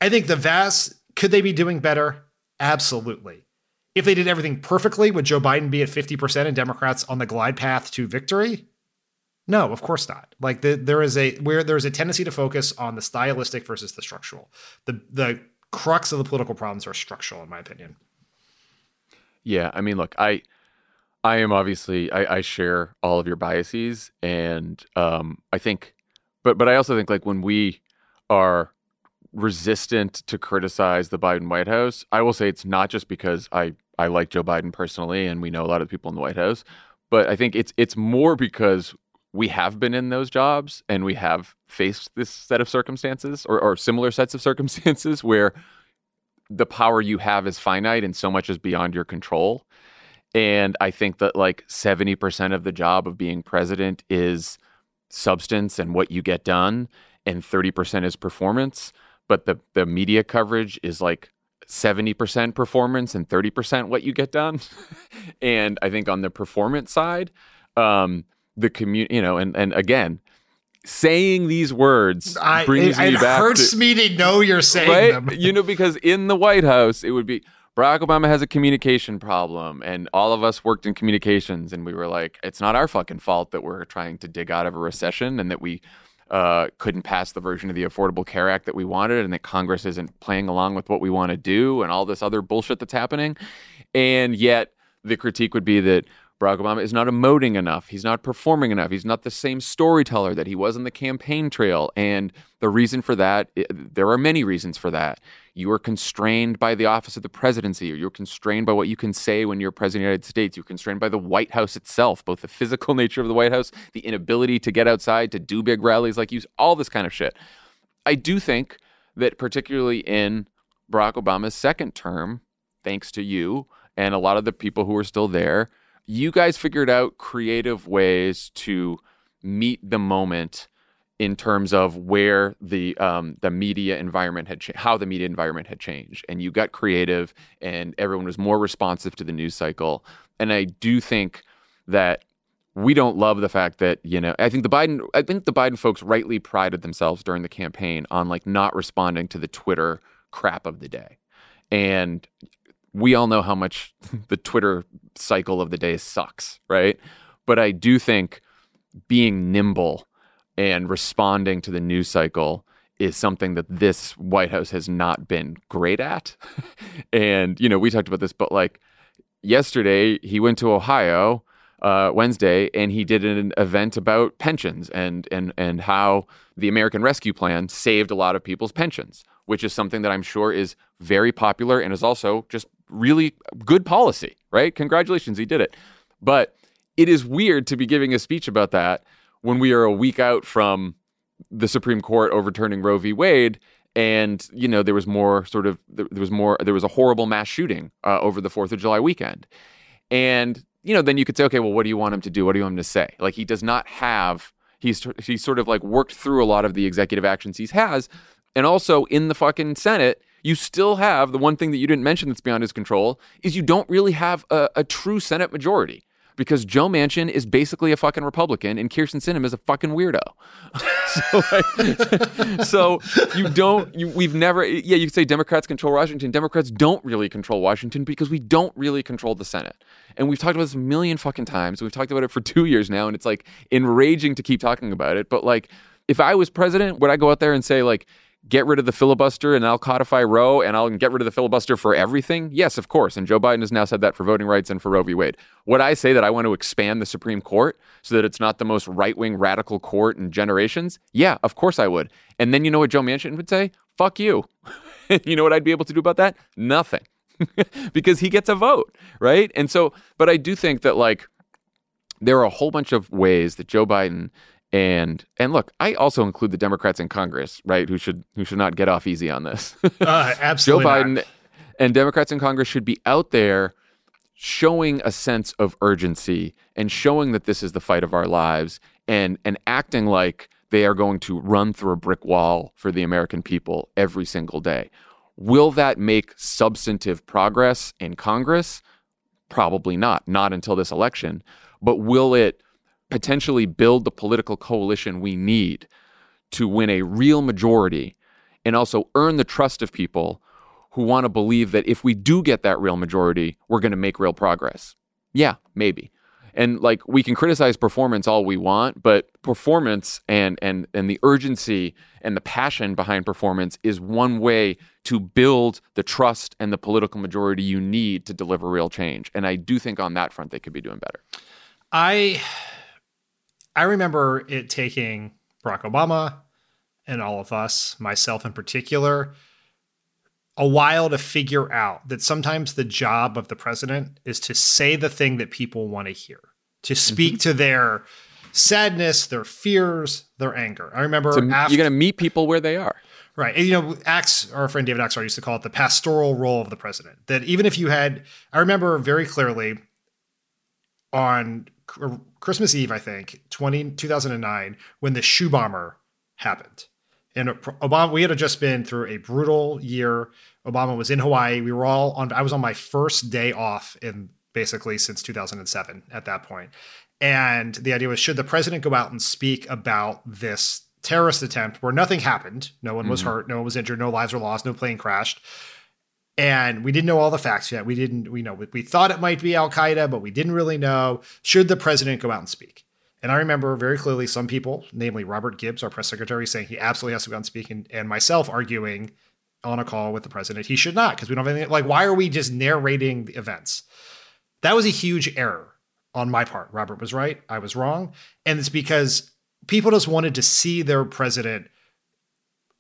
I think the vast could they be doing better? Absolutely. If they did everything perfectly, would Joe Biden be at 50% and Democrats on the glide path to victory? No, of course not. Like the, there is a where there is a tendency to focus on the stylistic versus the structural. The the crux of the political problems are structural, in my opinion. Yeah, I mean, look, I I am obviously I, I share all of your biases, and um, I think, but but I also think like when we are resistant to criticize the Biden White House, I will say it's not just because I I like Joe Biden personally and we know a lot of people in the White House, but I think it's it's more because we have been in those jobs and we have faced this set of circumstances or, or similar sets of circumstances where the power you have is finite and so much is beyond your control. And I think that like 70% of the job of being president is substance and what you get done, and 30% is performance. But the, the media coverage is like 70% performance and 30% what you get done. and I think on the performance side, um, the community, you know, and, and again, saying these words I, brings it, me it back hurts to, me to know you're saying right? them. you know, because in the White House, it would be Barack Obama has a communication problem, and all of us worked in communications, and we were like, it's not our fucking fault that we're trying to dig out of a recession and that we uh, couldn't pass the version of the Affordable Care Act that we wanted, and that Congress isn't playing along with what we want to do, and all this other bullshit that's happening. And yet, the critique would be that Barack Obama is not emoting enough. He's not performing enough. He's not the same storyteller that he was in the campaign trail. And the reason for that, there are many reasons for that. You are constrained by the office of the presidency, or you're constrained by what you can say when you're president of the United States. You're constrained by the White House itself, both the physical nature of the White House, the inability to get outside, to do big rallies like you, all this kind of shit. I do think that, particularly in Barack Obama's second term, thanks to you and a lot of the people who are still there, you guys figured out creative ways to meet the moment in terms of where the um, the media environment had cha- how the media environment had changed, and you got creative, and everyone was more responsive to the news cycle. And I do think that we don't love the fact that you know I think the Biden I think the Biden folks rightly prided themselves during the campaign on like not responding to the Twitter crap of the day, and we all know how much the Twitter cycle of the day sucks, right? But I do think being nimble and responding to the news cycle is something that this White House has not been great at. and, you know, we talked about this, but like yesterday, he went to Ohio. Uh, Wednesday, and he did an event about pensions and and and how the American Rescue Plan saved a lot of people's pensions, which is something that I'm sure is very popular and is also just really good policy, right? Congratulations, he did it. But it is weird to be giving a speech about that when we are a week out from the Supreme Court overturning Roe v. Wade. And you know there was more sort of there was more there was a horrible mass shooting uh, over the Fourth of July weekend, and you know then you could say okay well what do you want him to do what do you want him to say like he does not have he's he's sort of like worked through a lot of the executive actions he has, and also in the fucking Senate you still have the one thing that you didn't mention that's beyond his control is you don't really have a, a true Senate majority because Joe Manchin is basically a fucking Republican and Kyrsten Sinema is a fucking weirdo. so, like, so you don't, you, we've never, yeah, you could say Democrats control Washington. Democrats don't really control Washington because we don't really control the Senate. And we've talked about this a million fucking times. We've talked about it for two years now, and it's like enraging to keep talking about it. But like, if I was president, would I go out there and say, like, get rid of the filibuster and I'll codify Roe and I'll get rid of the filibuster for everything? Yes, of course. And Joe Biden has now said that for voting rights and for Roe v. Wade. Would I say that I want to expand the Supreme Court so that it's not the most right wing radical court in generations? Yeah, of course I would. And then you know what Joe Manchin would say? Fuck you. you know what I'd be able to do about that? Nothing. because he gets a vote, right? And so, but I do think that like there are a whole bunch of ways that Joe Biden and and look, I also include the Democrats in Congress, right? Who should who should not get off easy on this. uh, absolutely, Joe Biden not. and Democrats in Congress should be out there showing a sense of urgency and showing that this is the fight of our lives and and acting like they are going to run through a brick wall for the American people every single day. Will that make substantive progress in Congress? Probably not, not until this election. But will it potentially build the political coalition we need to win a real majority and also earn the trust of people who want to believe that if we do get that real majority, we're going to make real progress. Yeah, maybe. And like we can criticize performance all we want, but performance and and and the urgency and the passion behind performance is one way to build the trust and the political majority you need to deliver real change. And I do think on that front they could be doing better. I I remember it taking Barack Obama and all of us, myself in particular, a while to figure out that sometimes the job of the president is to say the thing that people want to hear, to speak mm-hmm. to their sadness, their fears, their anger. I remember so after, you're going to meet people where they are. Right. And, you know, Axe, our friend David Axelrod used to call it the pastoral role of the president. That even if you had, I remember very clearly on Christmas Eve, I think, 20, 2009, when the shoe bomber happened. And Obama, we had just been through a brutal year. Obama was in Hawaii. We were all on, I was on my first day off in basically since 2007 at that point. And the idea was should the president go out and speak about this terrorist attempt where nothing happened. No one was mm-hmm. hurt, no one was injured, no lives were lost, no plane crashed. And we didn't know all the facts yet. We didn't, we know we thought it might be Al Qaeda, but we didn't really know. Should the president go out and speak? And I remember very clearly some people, namely Robert Gibbs, our press secretary, saying he absolutely has to go out and speak, and, and myself arguing on a call with the president he should not because we don't have anything. Like, why are we just narrating the events? That was a huge error on my part. Robert was right. I was wrong. And it's because people just wanted to see their president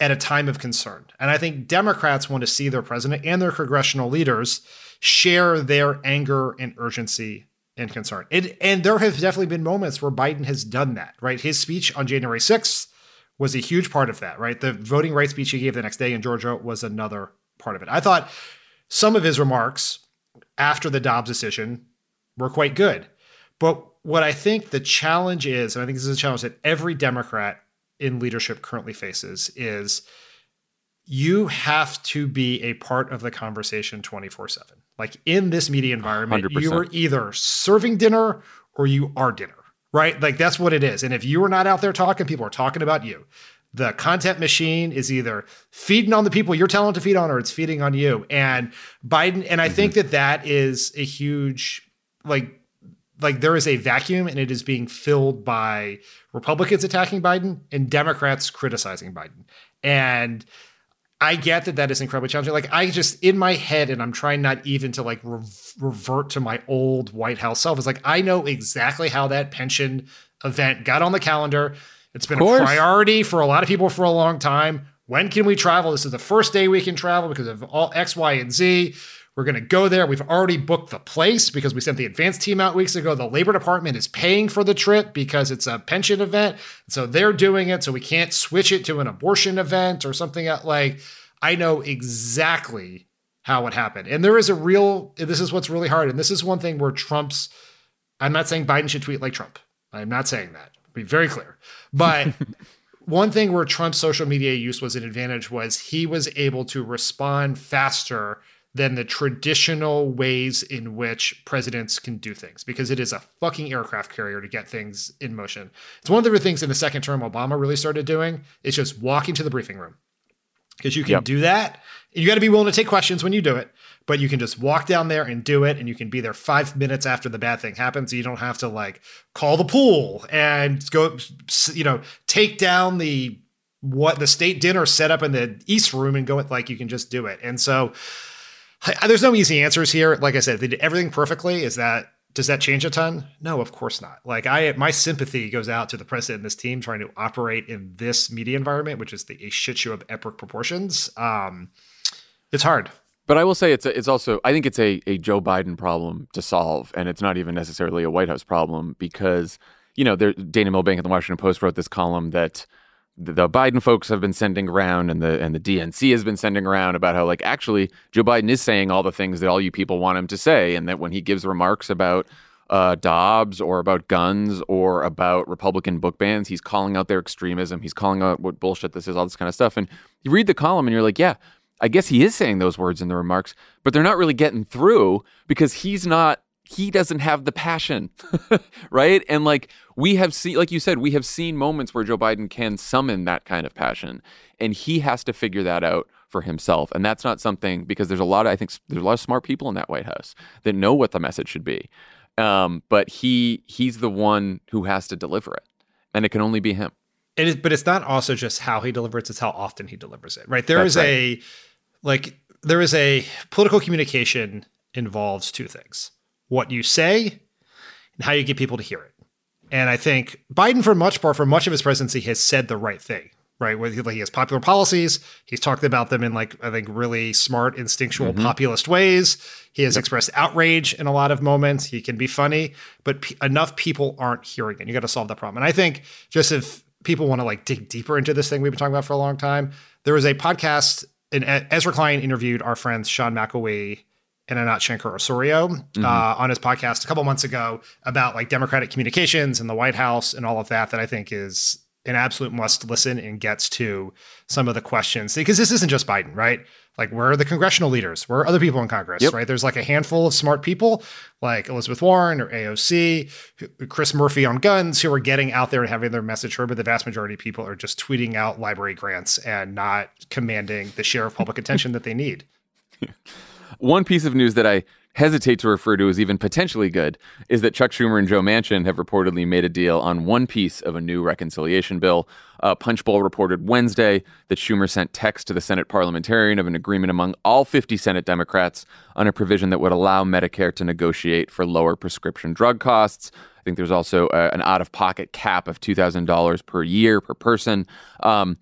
at a time of concern. And I think Democrats want to see their president and their congressional leaders share their anger and urgency and concern. It, and there have definitely been moments where Biden has done that, right? His speech on January 6th was a huge part of that, right? The voting rights speech he gave the next day in Georgia was another part of it. I thought some of his remarks after the Dobbs decision were quite good. But what I think the challenge is, and I think this is a challenge that every Democrat in leadership currently faces, is you have to be a part of the conversation 24 7. Like in this media environment, 100%. you are either serving dinner or you are dinner, right? Like that's what it is. And if you are not out there talking, people are talking about you. The content machine is either feeding on the people you're telling to feed on or it's feeding on you. And Biden, and I mm-hmm. think that that is a huge, like, like there is a vacuum and it is being filled by Republicans attacking Biden and Democrats criticizing Biden. And I get that that is incredibly challenging. Like I just in my head, and I'm trying not even to like re- revert to my old White House self. Is like I know exactly how that pension event got on the calendar. It's been a priority for a lot of people for a long time. When can we travel? This is the first day we can travel because of all X, Y, and Z. We're going to go there. We've already booked the place because we sent the advance team out weeks ago. The labor department is paying for the trip because it's a pension event. So they're doing it. So we can't switch it to an abortion event or something like I know exactly how it happened. And there is a real, this is what's really hard. And this is one thing where Trump's, I'm not saying Biden should tweet like Trump. I'm not saying that. Be very clear. But one thing where Trump's social media use was an advantage was he was able to respond faster than the traditional ways in which presidents can do things because it is a fucking aircraft carrier to get things in motion. It's one of the things in the second term Obama really started doing is just walking to the briefing room because you can yep. do that. You got to be willing to take questions when you do it, but you can just walk down there and do it, and you can be there five minutes after the bad thing happens. You don't have to like call the pool and go, you know, take down the what the state dinner set up in the east room and go with like you can just do it. And so there's no easy answers here. Like I said, they did everything perfectly. Is that does that change a ton? No, of course not. Like I, my sympathy goes out to the president and this team trying to operate in this media environment, which is the, a shit show of epic proportions. Um, it's hard. But I will say it's a, it's also I think it's a a Joe Biden problem to solve, and it's not even necessarily a White House problem because you know there, Dana Milbank at the Washington Post wrote this column that the Biden folks have been sending around and the and the DNC has been sending around about how like actually Joe Biden is saying all the things that all you people want him to say and that when he gives remarks about uh, Dobbs or about guns or about Republican book bans, he's calling out their extremism. He's calling out what bullshit this is, all this kind of stuff. And you read the column and you're like, yeah, I guess he is saying those words in the remarks, but they're not really getting through because he's not he doesn't have the passion, right? And like we have seen, like you said, we have seen moments where Joe Biden can summon that kind of passion, and he has to figure that out for himself. And that's not something because there's a lot of I think there's a lot of smart people in that White House that know what the message should be, um, but he he's the one who has to deliver it, and it can only be him. It is, but it's not also just how he delivers; it's how often he delivers it. Right? There that's is right. a like there is a political communication involves two things what you say and how you get people to hear it. And I think Biden, for much part, for much of his presidency, has said the right thing, right? Where he has popular policies. He's talked about them in like I think really smart, instinctual, mm-hmm. populist ways. He has yep. expressed outrage in a lot of moments. He can be funny, but p- enough people aren't hearing it. You got to solve that problem. And I think just if people want to like dig deeper into this thing we've been talking about for a long time, there was a podcast. And Ezra Klein interviewed our friends Sean McElwee and Osorio mm-hmm. uh, on his podcast a couple months ago about like Democratic communications and the White House and all of that. That I think is an absolute must listen and gets to some of the questions because this isn't just Biden, right? Like, where are the congressional leaders? Where are other people in Congress, yep. right? There's like a handful of smart people like Elizabeth Warren or AOC, Chris Murphy on guns, who are getting out there and having their message heard. But the vast majority of people are just tweeting out library grants and not commanding the share of public attention that they need. One piece of news that I hesitate to refer to as even potentially good is that Chuck Schumer and Joe Manchin have reportedly made a deal on one piece of a new reconciliation bill. Uh, Punchbowl reported Wednesday that Schumer sent text to the Senate parliamentarian of an agreement among all 50 Senate Democrats on a provision that would allow Medicare to negotiate for lower prescription drug costs. I think there's also a, an out of pocket cap of $2,000 per year per person. Um,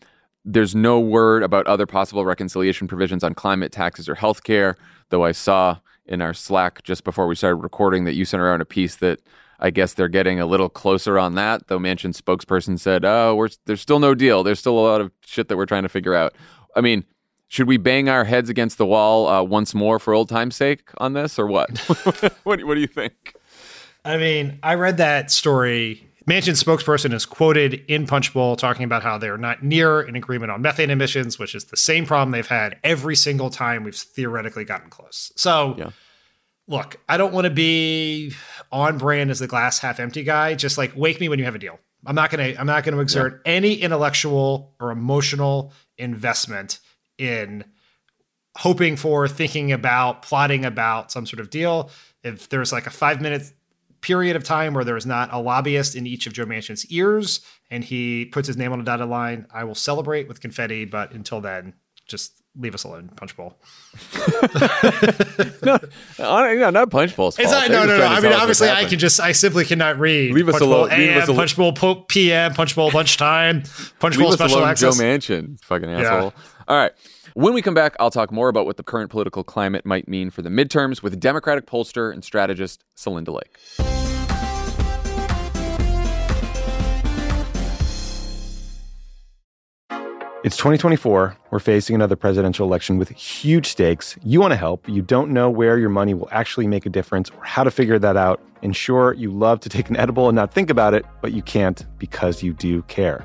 there's no word about other possible reconciliation provisions on climate taxes or health care, though I saw in our Slack just before we started recording that you sent around a piece that I guess they're getting a little closer on that. Though Manchin spokesperson said, "Oh, we're there's still no deal. There's still a lot of shit that we're trying to figure out." I mean, should we bang our heads against the wall uh, once more for old time's sake on this, or what? what? What do you think? I mean, I read that story. Manchin's spokesperson is quoted in Punchbowl talking about how they're not near an agreement on methane emissions, which is the same problem they've had every single time we've theoretically gotten close. So. Yeah look, I don't want to be on brand as the glass half empty guy. Just like wake me when you have a deal. I'm not gonna I'm not gonna exert yeah. any intellectual or emotional investment in hoping for, thinking about, plotting about some sort of deal. If there's like a five minute period of time where there is not a lobbyist in each of Joe Manchin's ears and he puts his name on a dotted line, I will celebrate with confetti. But until then, just leave us alone, Punchbowl. no, no, not fault. It's not, no, no, no. I mean, obviously, I can just, I simply cannot read. Leave us alone. AM, leave us Punchbowl po- PM, Punchbowl lunchtime, Punchbowl leave special alone, access. Joe Manchin, fucking asshole. Yeah. All right. When we come back, I'll talk more about what the current political climate might mean for the midterms with Democratic pollster and strategist Celinda Lake. It's 2024. We're facing another presidential election with huge stakes. You want to help. You don't know where your money will actually make a difference or how to figure that out. And sure, you love to take an edible and not think about it, but you can't because you do care.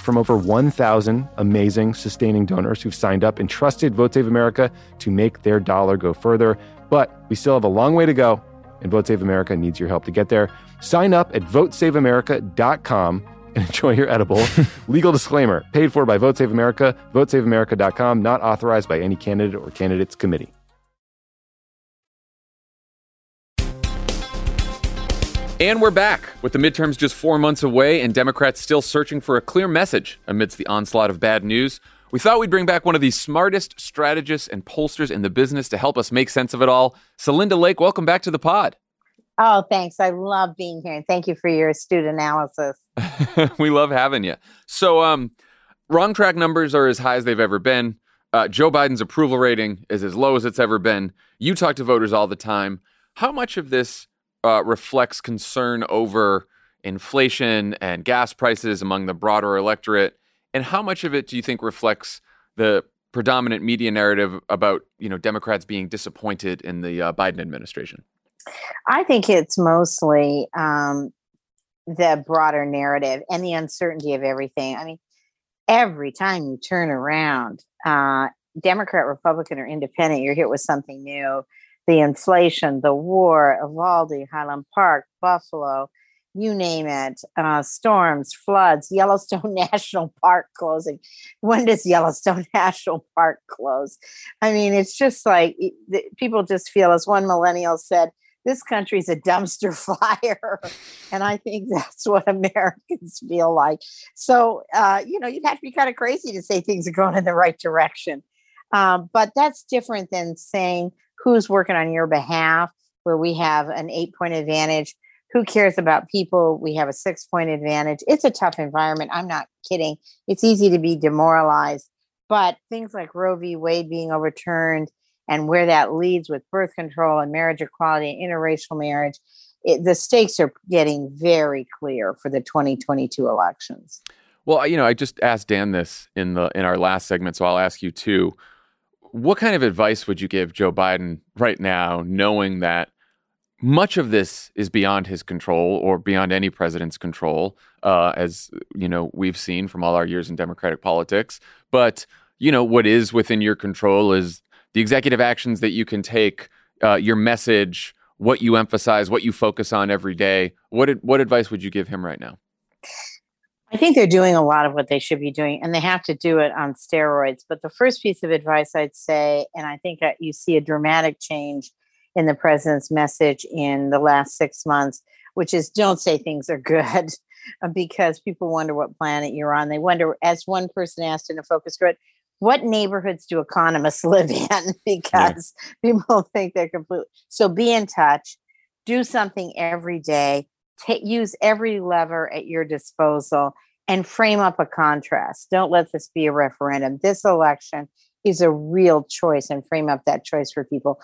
From over 1,000 amazing sustaining donors who've signed up and trusted Vote Save America to make their dollar go further. But we still have a long way to go, and Vote Save America needs your help to get there. Sign up at votesaveamerica.com and enjoy your edible. Legal disclaimer paid for by Vote Save America, votesaveamerica.com, not authorized by any candidate or candidates committee. And we're back with the midterms just four months away and Democrats still searching for a clear message amidst the onslaught of bad news. We thought we'd bring back one of the smartest strategists and pollsters in the business to help us make sense of it all. Celinda Lake, welcome back to the pod. Oh, thanks. I love being here. And Thank you for your astute analysis. we love having you. So, um, wrong track numbers are as high as they've ever been. Uh, Joe Biden's approval rating is as low as it's ever been. You talk to voters all the time. How much of this uh, reflects concern over inflation and gas prices among the broader electorate? And how much of it do you think reflects the predominant media narrative about you know Democrats being disappointed in the uh, Biden administration? I think it's mostly um, the broader narrative and the uncertainty of everything. I mean, every time you turn around, uh, Democrat, Republican, or Independent, you're hit with something new. The inflation, the war, Uvalde, Highland Park, Buffalo, you name it uh, storms, floods, Yellowstone National Park closing. When does Yellowstone National Park close? I mean, it's just like people just feel, as one millennial said, this country's a dumpster fire. and I think that's what Americans feel like. So, uh, you know, you'd have to be kind of crazy to say things are going in the right direction. Um, but that's different than saying who's working on your behalf, where we have an eight point advantage. Who cares about people? We have a six point advantage. It's a tough environment. I'm not kidding. It's easy to be demoralized. But things like Roe v. Wade being overturned, and where that leads with birth control and marriage equality and interracial marriage, it, the stakes are getting very clear for the 2022 elections. Well, you know, I just asked Dan this in the in our last segment, so I'll ask you too. What kind of advice would you give Joe Biden right now, knowing that much of this is beyond his control or beyond any president's control, uh, as you know we've seen from all our years in Democratic politics. But you know what is within your control is the executive actions that you can take, uh, your message, what you emphasize, what you focus on every day. What what advice would you give him right now? I think they're doing a lot of what they should be doing, and they have to do it on steroids. But the first piece of advice I'd say, and I think that you see a dramatic change in the president's message in the last six months, which is don't say things are good. Uh, because people wonder what planet you're on. They wonder, as one person asked in a focus group, what neighborhoods do economists live in? because yeah. people think they're completely so be in touch, do something every day, t- use every lever at your disposal, and frame up a contrast. Don't let this be a referendum. This election is a real choice and frame up that choice for people.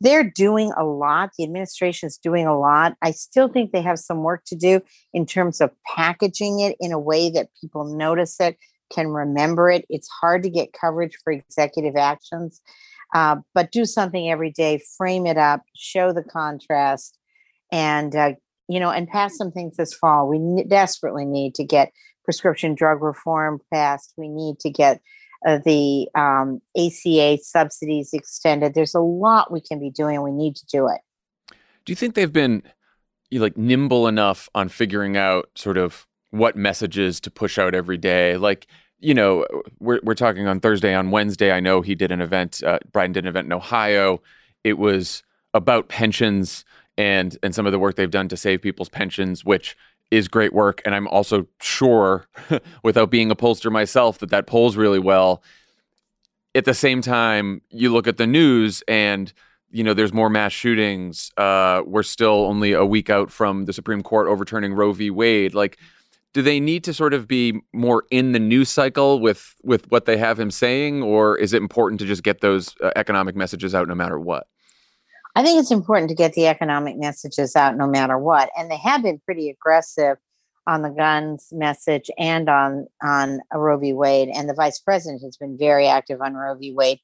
They're doing a lot. The administration is doing a lot. I still think they have some work to do in terms of packaging it in a way that people notice it can remember it. It's hard to get coverage for executive actions, uh, but do something every day, frame it up, show the contrast, and uh, you know, and pass some things this fall. We desperately need to get prescription drug reform passed. We need to get uh, the um, ACA subsidies extended. There's a lot we can be doing. We need to do it. Do you think they've been like nimble enough on figuring out sort of what messages to push out every day. Like, you know, we're we're talking on Thursday. On Wednesday, I know he did an event. Uh, Biden did an event in Ohio. It was about pensions and and some of the work they've done to save people's pensions, which is great work. And I'm also sure, without being a pollster myself, that that polls really well. At the same time, you look at the news and you know, there's more mass shootings. Uh, we're still only a week out from the Supreme Court overturning Roe v. Wade. Like, do they need to sort of be more in the news cycle with with what they have him saying or is it important to just get those uh, economic messages out no matter what i think it's important to get the economic messages out no matter what and they have been pretty aggressive on the guns message and on on roe v. Wade and the vice president has been very active on roe v. Wade.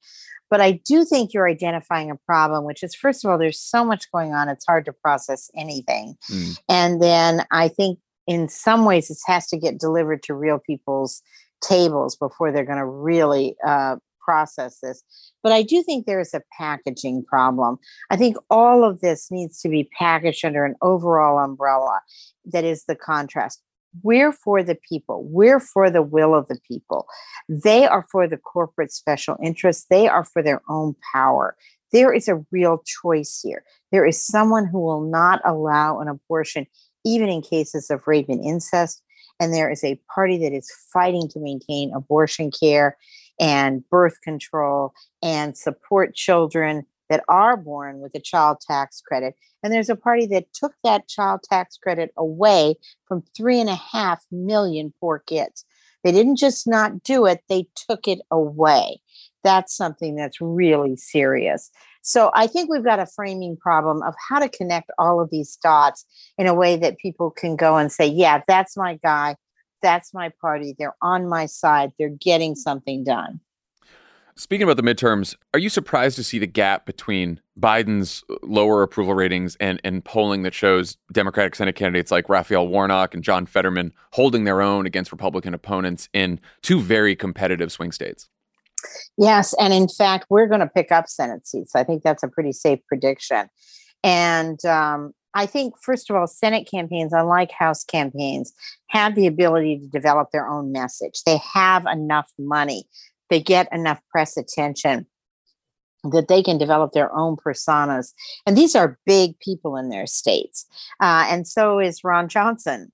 But i do think you're identifying a problem which is first of all there's so much going on it's hard to process anything. Mm. and then i think in some ways it has to get delivered to real people's tables before they're going to really uh, process this. But I do think there is a packaging problem. I think all of this needs to be packaged under an overall umbrella that is the contrast. We're for the people. We're for the will of the people. They are for the corporate special interests. They are for their own power. There is a real choice here. There is someone who will not allow an abortion even in cases of rape and incest. And there is a party that is fighting to maintain abortion care and birth control and support children that are born with a child tax credit. And there's a party that took that child tax credit away from three and a half million poor kids. They didn't just not do it, they took it away. That's something that's really serious. So I think we've got a framing problem of how to connect all of these dots in a way that people can go and say, yeah, that's my guy. That's my party. They're on my side. They're getting something done. Speaking about the midterms, are you surprised to see the gap between Biden's lower approval ratings and, and polling that shows Democratic Senate candidates like Raphael Warnock and John Fetterman holding their own against Republican opponents in two very competitive swing states? Yes, and in fact, we're going to pick up Senate seats. I think that's a pretty safe prediction. And um, I think, first of all, Senate campaigns, unlike House campaigns, have the ability to develop their own message. They have enough money, they get enough press attention that they can develop their own personas. And these are big people in their states. Uh, and so is Ron Johnson.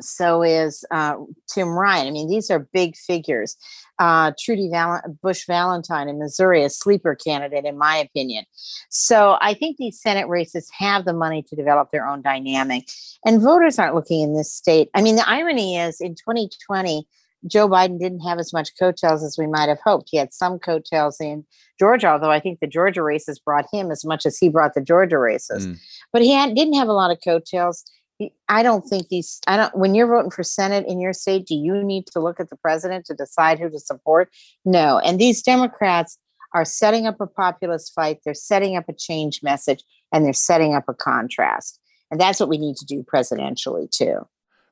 So is uh, Tim Ryan. I mean, these are big figures. Uh, Trudy Val- Busch Valentine in Missouri, a sleeper candidate, in my opinion. So I think these Senate races have the money to develop their own dynamic. And voters aren't looking in this state. I mean, the irony is in 2020, Joe Biden didn't have as much coattails as we might have hoped. He had some coattails in Georgia, although I think the Georgia races brought him as much as he brought the Georgia races. Mm. But he had, didn't have a lot of coattails. I don't think these, I don't, when you're voting for Senate in your state, do you need to look at the president to decide who to support? No. And these Democrats are setting up a populist fight, they're setting up a change message, and they're setting up a contrast. And that's what we need to do presidentially, too.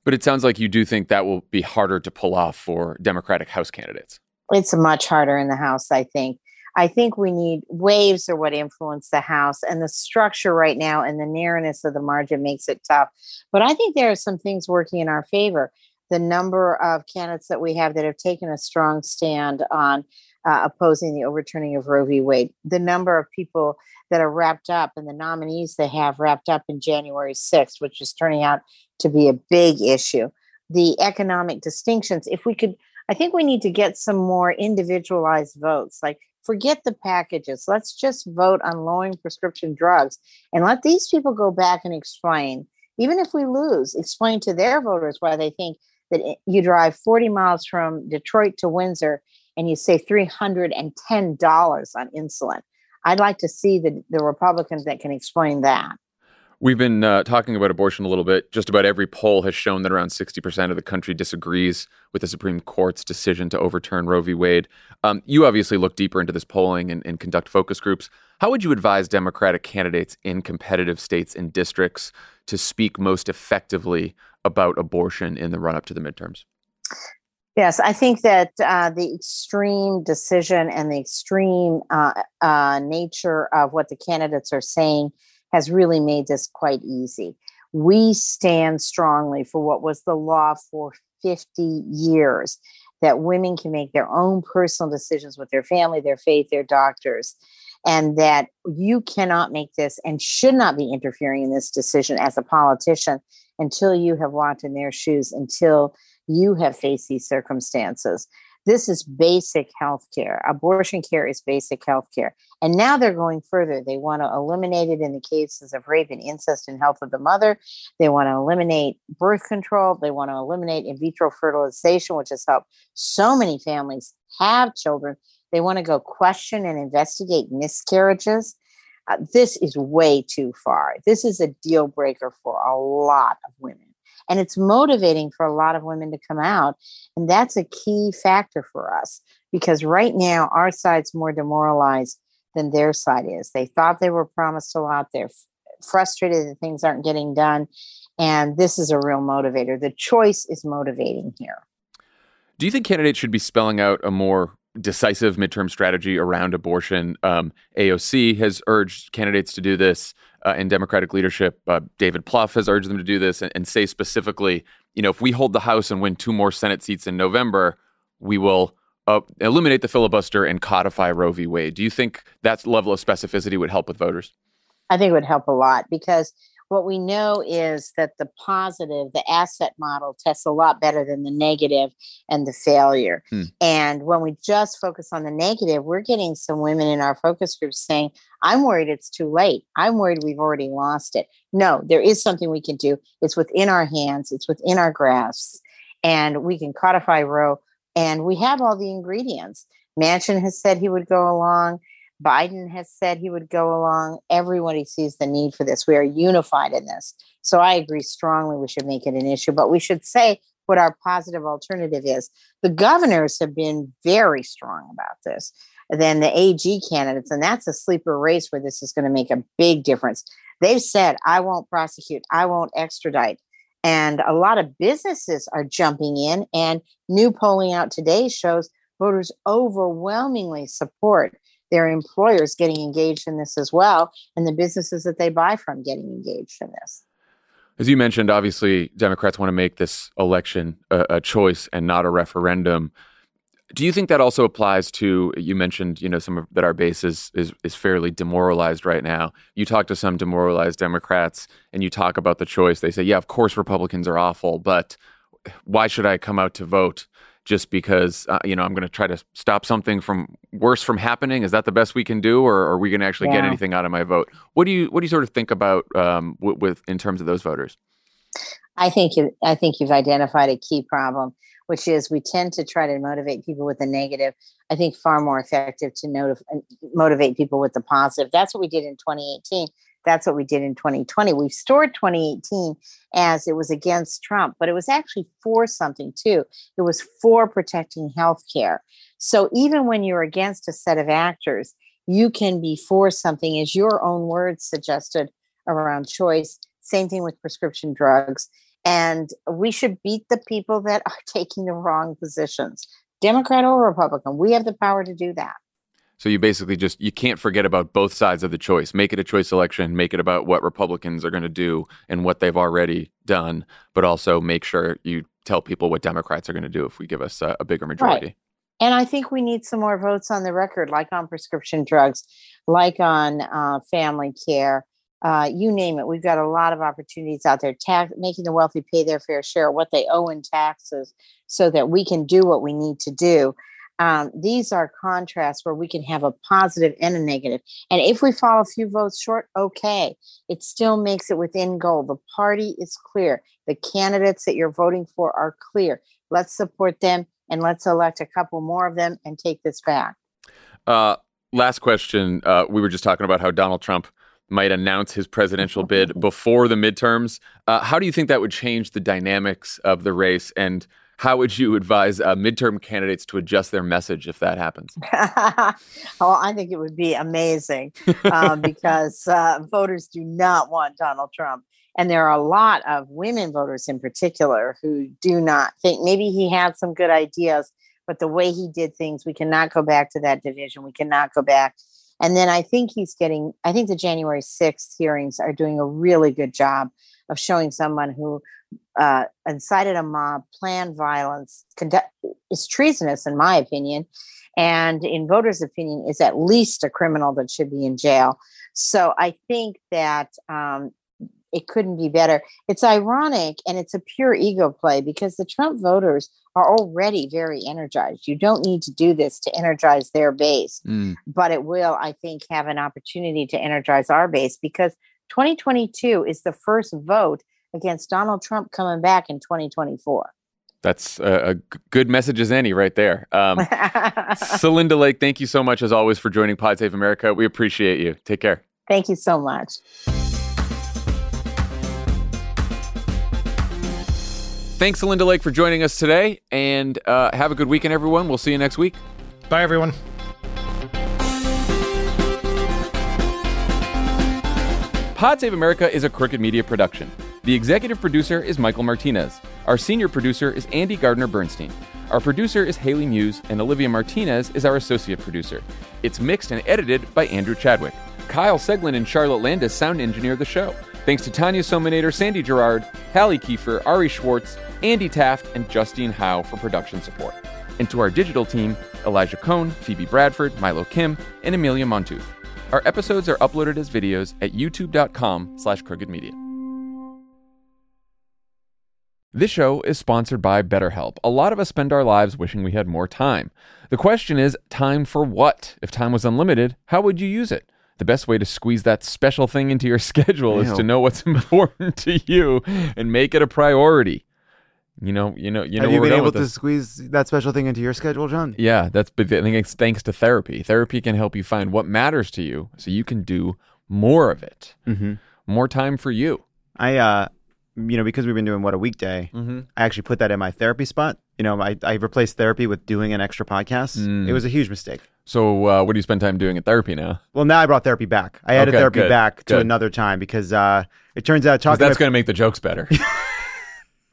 But it sounds like you do think that will be harder to pull off for Democratic House candidates. It's much harder in the House, I think. I think we need waves are what influence the House, and the structure right now and the narrowness of the margin makes it tough. But I think there are some things working in our favor. The number of candidates that we have that have taken a strong stand on uh, opposing the overturning of Roe v. Wade, the number of people that are wrapped up, and the nominees they have wrapped up in January 6th, which is turning out to be a big issue. The economic distinctions, if we could, I think we need to get some more individualized votes. Like, forget the packages. Let's just vote on lowering prescription drugs and let these people go back and explain, even if we lose, explain to their voters why they think that you drive 40 miles from Detroit to Windsor and you save $310 on insulin. I'd like to see the, the Republicans that can explain that. We've been uh, talking about abortion a little bit. Just about every poll has shown that around 60% of the country disagrees with the Supreme Court's decision to overturn Roe v. Wade. Um, you obviously look deeper into this polling and, and conduct focus groups. How would you advise Democratic candidates in competitive states and districts to speak most effectively about abortion in the run up to the midterms? Yes, I think that uh, the extreme decision and the extreme uh, uh, nature of what the candidates are saying has really made this quite easy. We stand strongly for what was the law for 50 years that women can make their own personal decisions with their family, their faith, their doctors, and that you cannot make this and should not be interfering in this decision as a politician until you have walked in their shoes, until you have faced these circumstances. This is basic health care. Abortion care is basic health care. And now they're going further. They want to eliminate it in the cases of rape and incest and health of the mother. They want to eliminate birth control. They want to eliminate in vitro fertilization, which has helped so many families have children. They want to go question and investigate miscarriages. Uh, this is way too far. This is a deal breaker for a lot of women. And it's motivating for a lot of women to come out. And that's a key factor for us because right now our side's more demoralized than their side is. They thought they were promised a lot. They're frustrated that things aren't getting done. And this is a real motivator. The choice is motivating here. Do you think candidates should be spelling out a more decisive midterm strategy around abortion? Um, AOC has urged candidates to do this uh, in Democratic leadership. Uh, David Plouffe has urged them to do this and, and, say specifically, you know, if we hold the House and win two more Senate seats in November, we will uh, eliminate the filibuster and codify Roe v. Wade. Do you think that level of specificity would help with voters? I think it would help a lot because what we know is that the positive, the asset model tests a lot better than the negative and the failure. Hmm. And when we just focus on the negative, we're getting some women in our focus groups saying, I'm worried it's too late. I'm worried we've already lost it. No, there is something we can do. It's within our hands, it's within our grasps, and we can codify Roe. And we have all the ingredients. Manchin has said he would go along. Biden has said he would go along. Everybody sees the need for this. We are unified in this. So I agree strongly we should make it an issue, but we should say what our positive alternative is. The governors have been very strong about this than the AG candidates, and that's a sleeper race where this is going to make a big difference. They've said, I won't prosecute, I won't extradite. And a lot of businesses are jumping in, and new polling out today shows voters overwhelmingly support their employers getting engaged in this as well, and the businesses that they buy from getting engaged in this. As you mentioned, obviously, Democrats want to make this election a, a, choice and not a referendum. Do you think that also applies to? You mentioned, you know, some of that our base is, is is fairly demoralized right now. You talk to some demoralized Democrats, and you talk about the choice. They say, "Yeah, of course, Republicans are awful, but why should I come out to vote?" Just because uh, you know I'm going to try to stop something from worse from happening? Is that the best we can do, or are we going to actually yeah. get anything out of my vote? What do you what do you sort of think about um, with, with in terms of those voters? I think you, I think you've identified a key problem, which is we tend to try to motivate people with the negative. I think far more effective to motivate people with the positive. That's what we did in 2018 that's what we did in 2020. We've stored 2018 as it was against Trump, but it was actually for something too. It was for protecting health care. So even when you're against a set of actors, you can be for something, as your own words suggested around choice. Same thing with prescription drugs. And we should beat the people that are taking the wrong positions, Democrat or Republican. We have the power to do that. So you basically just you can't forget about both sides of the choice. Make it a choice election, make it about what Republicans are going to do and what they've already done, but also make sure you tell people what Democrats are going to do if we give us a, a bigger majority. Right. And I think we need some more votes on the record, like on prescription drugs, like on uh, family care, uh, you name it. We've got a lot of opportunities out there, tax, making the wealthy pay their fair share, what they owe in taxes, so that we can do what we need to do um, these are contrasts where we can have a positive and a negative. And if we fall a few votes short, okay, it still makes it within goal. The party is clear. The candidates that you're voting for are clear. Let's support them and let's elect a couple more of them and take this back. Uh, last question. Uh, we were just talking about how Donald Trump might announce his presidential bid before the midterms. Uh, how do you think that would change the dynamics of the race? And how would you advise uh, midterm candidates to adjust their message if that happens? oh, I think it would be amazing um, because uh, voters do not want Donald Trump. And there are a lot of women voters in particular who do not think maybe he had some good ideas, but the way he did things, we cannot go back to that division. We cannot go back. And then I think he's getting, I think the January 6th hearings are doing a really good job of showing someone who uh, incited a mob, planned violence, conduct, is treasonous, in my opinion, and in voters' opinion, is at least a criminal that should be in jail. So I think that um, it couldn't be better. It's ironic and it's a pure ego play because the Trump voters are already very energized. You don't need to do this to energize their base, mm. but it will, I think, have an opportunity to energize our base because 2022 is the first vote against Donald Trump coming back in 2024. That's a, a good message as any right there. Um, Celinda Lake, thank you so much as always for joining Pod Save America. We appreciate you. Take care. Thank you so much. Thanks, Celinda Lake, for joining us today. And uh, have a good weekend, everyone. We'll see you next week. Bye, everyone. Pod Save America is a Crooked Media production. The executive producer is Michael Martinez. Our senior producer is Andy Gardner Bernstein. Our producer is Haley Muse, and Olivia Martinez is our associate producer. It's mixed and edited by Andrew Chadwick. Kyle Seglin and Charlotte Landes sound engineer the show. Thanks to Tanya Somanader, Sandy Girard, Hallie Kiefer, Ari Schwartz, Andy Taft, and Justine Howe for production support. And to our digital team, Elijah Cone, Phoebe Bradford, Milo Kim, and Amelia Montooth. Our episodes are uploaded as videos at youtube.com slash crookedmedia. This show is sponsored by BetterHelp. A lot of us spend our lives wishing we had more time. The question is, time for what? If time was unlimited, how would you use it? The best way to squeeze that special thing into your schedule is to know what's important to you and make it a priority. You know, you know, you know. Have you been able to squeeze that special thing into your schedule, Jon? Yeah, that's. I think it's thanks to therapy. Therapy can help you find what matters to you, so you can do more of it. Mm-hmm. More time for you. I, uh, you know, because we've been doing what a weekday, mm-hmm. I actually put that in my therapy spot. You know, I, I replaced therapy with doing an extra podcast. Mm. It was a huge mistake. So, uh, what do you spend time doing at therapy now? Well, now I brought therapy back. I added okay, therapy good, back to another time because uh, it turns out talking. That's going to make the jokes better.